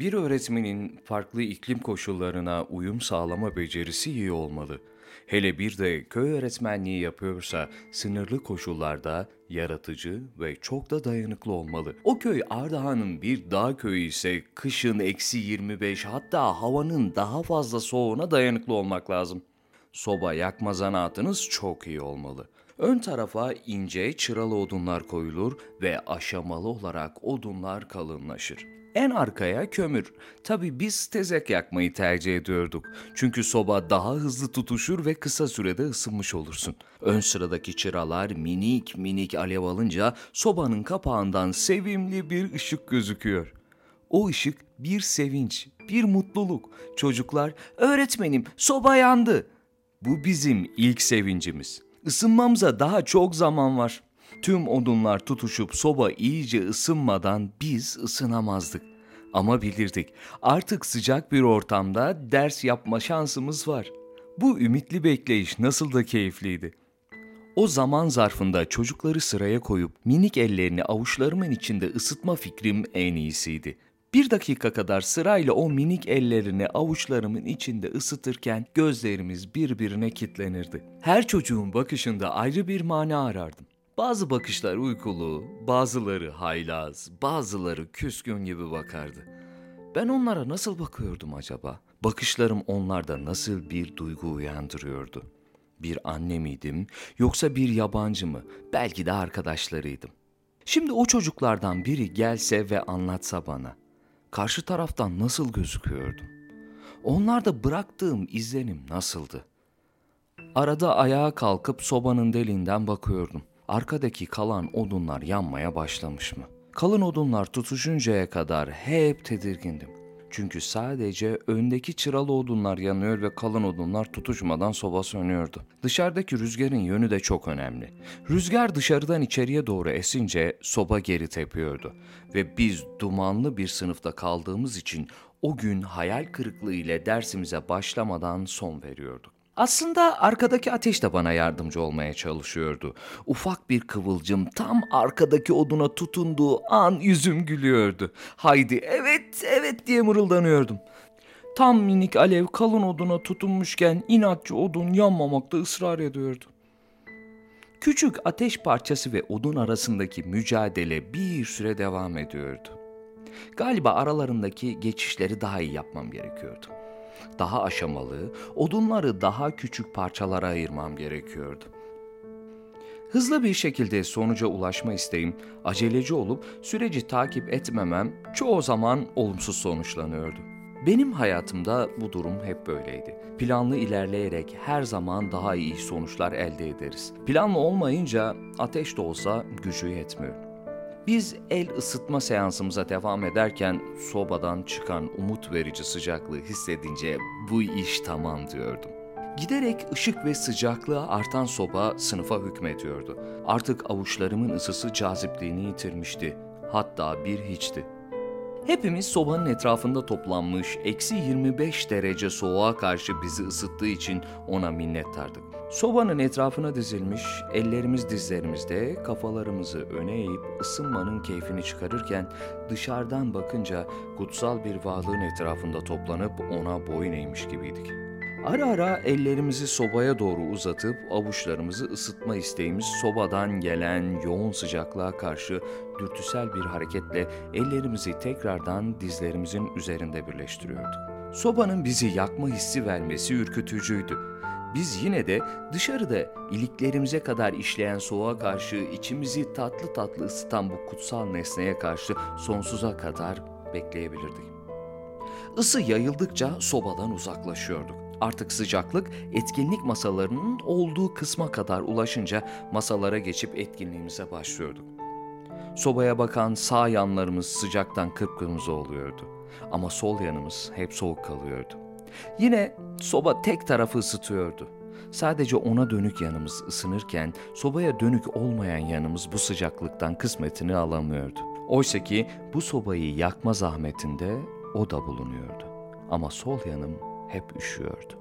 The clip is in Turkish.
Bir öğretmenin farklı iklim koşullarına uyum sağlama becerisi iyi olmalı. Hele bir de köy öğretmenliği yapıyorsa sınırlı koşullarda yaratıcı ve çok da dayanıklı olmalı. O köy Ardahan'ın bir dağ köyü ise kışın eksi 25 hatta havanın daha fazla soğuğuna dayanıklı olmak lazım. Soba yakma zanaatınız çok iyi olmalı. Ön tarafa ince çıralı odunlar koyulur ve aşamalı olarak odunlar kalınlaşır. En arkaya kömür. Tabi biz tezek yakmayı tercih ediyorduk. Çünkü soba daha hızlı tutuşur ve kısa sürede ısınmış olursun. Ön sıradaki çıralar minik minik alev alınca sobanın kapağından sevimli bir ışık gözüküyor. O ışık bir sevinç, bir mutluluk. Çocuklar, öğretmenim soba yandı. Bu bizim ilk sevincimiz. Isınmamıza daha çok zaman var. Tüm odunlar tutuşup soba iyice ısınmadan biz ısınamazdık. Ama bilirdik artık sıcak bir ortamda ders yapma şansımız var. Bu ümitli bekleyiş nasıl da keyifliydi. O zaman zarfında çocukları sıraya koyup minik ellerini avuçlarımın içinde ısıtma fikrim en iyisiydi. Bir dakika kadar sırayla o minik ellerini avuçlarımın içinde ısıtırken gözlerimiz birbirine kitlenirdi. Her çocuğun bakışında ayrı bir mana arardım. Bazı bakışlar uykulu, bazıları haylaz, bazıları küskün gibi bakardı. Ben onlara nasıl bakıyordum acaba? Bakışlarım onlarda nasıl bir duygu uyandırıyordu? Bir anne miydim yoksa bir yabancı mı? Belki de arkadaşlarıydım. Şimdi o çocuklardan biri gelse ve anlatsa bana. Karşı taraftan nasıl gözüküyordum? Onlarda bıraktığım izlenim nasıldı? Arada ayağa kalkıp sobanın deliğinden bakıyordum arkadaki kalan odunlar yanmaya başlamış mı? Kalın odunlar tutuşuncaya kadar hep tedirgindim. Çünkü sadece öndeki çıralı odunlar yanıyor ve kalın odunlar tutuşmadan soba sönüyordu. Dışarıdaki rüzgarın yönü de çok önemli. Rüzgar dışarıdan içeriye doğru esince soba geri tepiyordu. Ve biz dumanlı bir sınıfta kaldığımız için o gün hayal kırıklığı ile dersimize başlamadan son veriyorduk. Aslında arkadaki ateş de bana yardımcı olmaya çalışıyordu. Ufak bir kıvılcım tam arkadaki oduna tutunduğu an yüzüm gülüyordu. Haydi evet evet diye mırıldanıyordum. Tam minik alev kalın oduna tutunmuşken inatçı odun yanmamakta ısrar ediyordu. Küçük ateş parçası ve odun arasındaki mücadele bir süre devam ediyordu. Galiba aralarındaki geçişleri daha iyi yapmam gerekiyordu daha aşamalı, odunları daha küçük parçalara ayırmam gerekiyordu. Hızlı bir şekilde sonuca ulaşma isteğim, aceleci olup süreci takip etmemem çoğu zaman olumsuz sonuçlanıyordu. Benim hayatımda bu durum hep böyleydi. Planlı ilerleyerek her zaman daha iyi sonuçlar elde ederiz. Planlı olmayınca ateş de olsa gücü yetmiyor. Biz el ısıtma seansımıza devam ederken sobadan çıkan umut verici sıcaklığı hissedince bu iş tamam diyordum. Giderek ışık ve sıcaklığı artan soba sınıfa hükmediyordu. Artık avuçlarımın ısısı cazipliğini yitirmişti. Hatta bir hiçti. Hepimiz sobanın etrafında toplanmış, eksi 25 derece soğuğa karşı bizi ısıttığı için ona minnettardık. Sobanın etrafına dizilmiş, ellerimiz dizlerimizde, kafalarımızı öne eğip ısınmanın keyfini çıkarırken dışarıdan bakınca kutsal bir varlığın etrafında toplanıp ona boyun eğmiş gibiydik. Ara ara ellerimizi sobaya doğru uzatıp avuçlarımızı ısıtma isteğimiz sobadan gelen yoğun sıcaklığa karşı dürtüsel bir hareketle ellerimizi tekrardan dizlerimizin üzerinde birleştiriyorduk. Sobanın bizi yakma hissi vermesi ürkütücüydü. Biz yine de dışarıda iliklerimize kadar işleyen soğuğa karşı içimizi tatlı tatlı ısıtan bu kutsal nesneye karşı sonsuza kadar bekleyebilirdik. Isı yayıldıkça sobadan uzaklaşıyorduk. Artık sıcaklık etkinlik masalarının olduğu kısma kadar ulaşınca masalara geçip etkinliğimize başlıyorduk. Sobaya bakan sağ yanlarımız sıcaktan kıpkırmızı oluyordu. Ama sol yanımız hep soğuk kalıyordu. Yine soba tek tarafı ısıtıyordu. Sadece ona dönük yanımız ısınırken sobaya dönük olmayan yanımız bu sıcaklıktan kısmetini alamıyordu. Oysa ki bu sobayı yakma zahmetinde o da bulunuyordu. Ama sol yanım hep üşüyordu.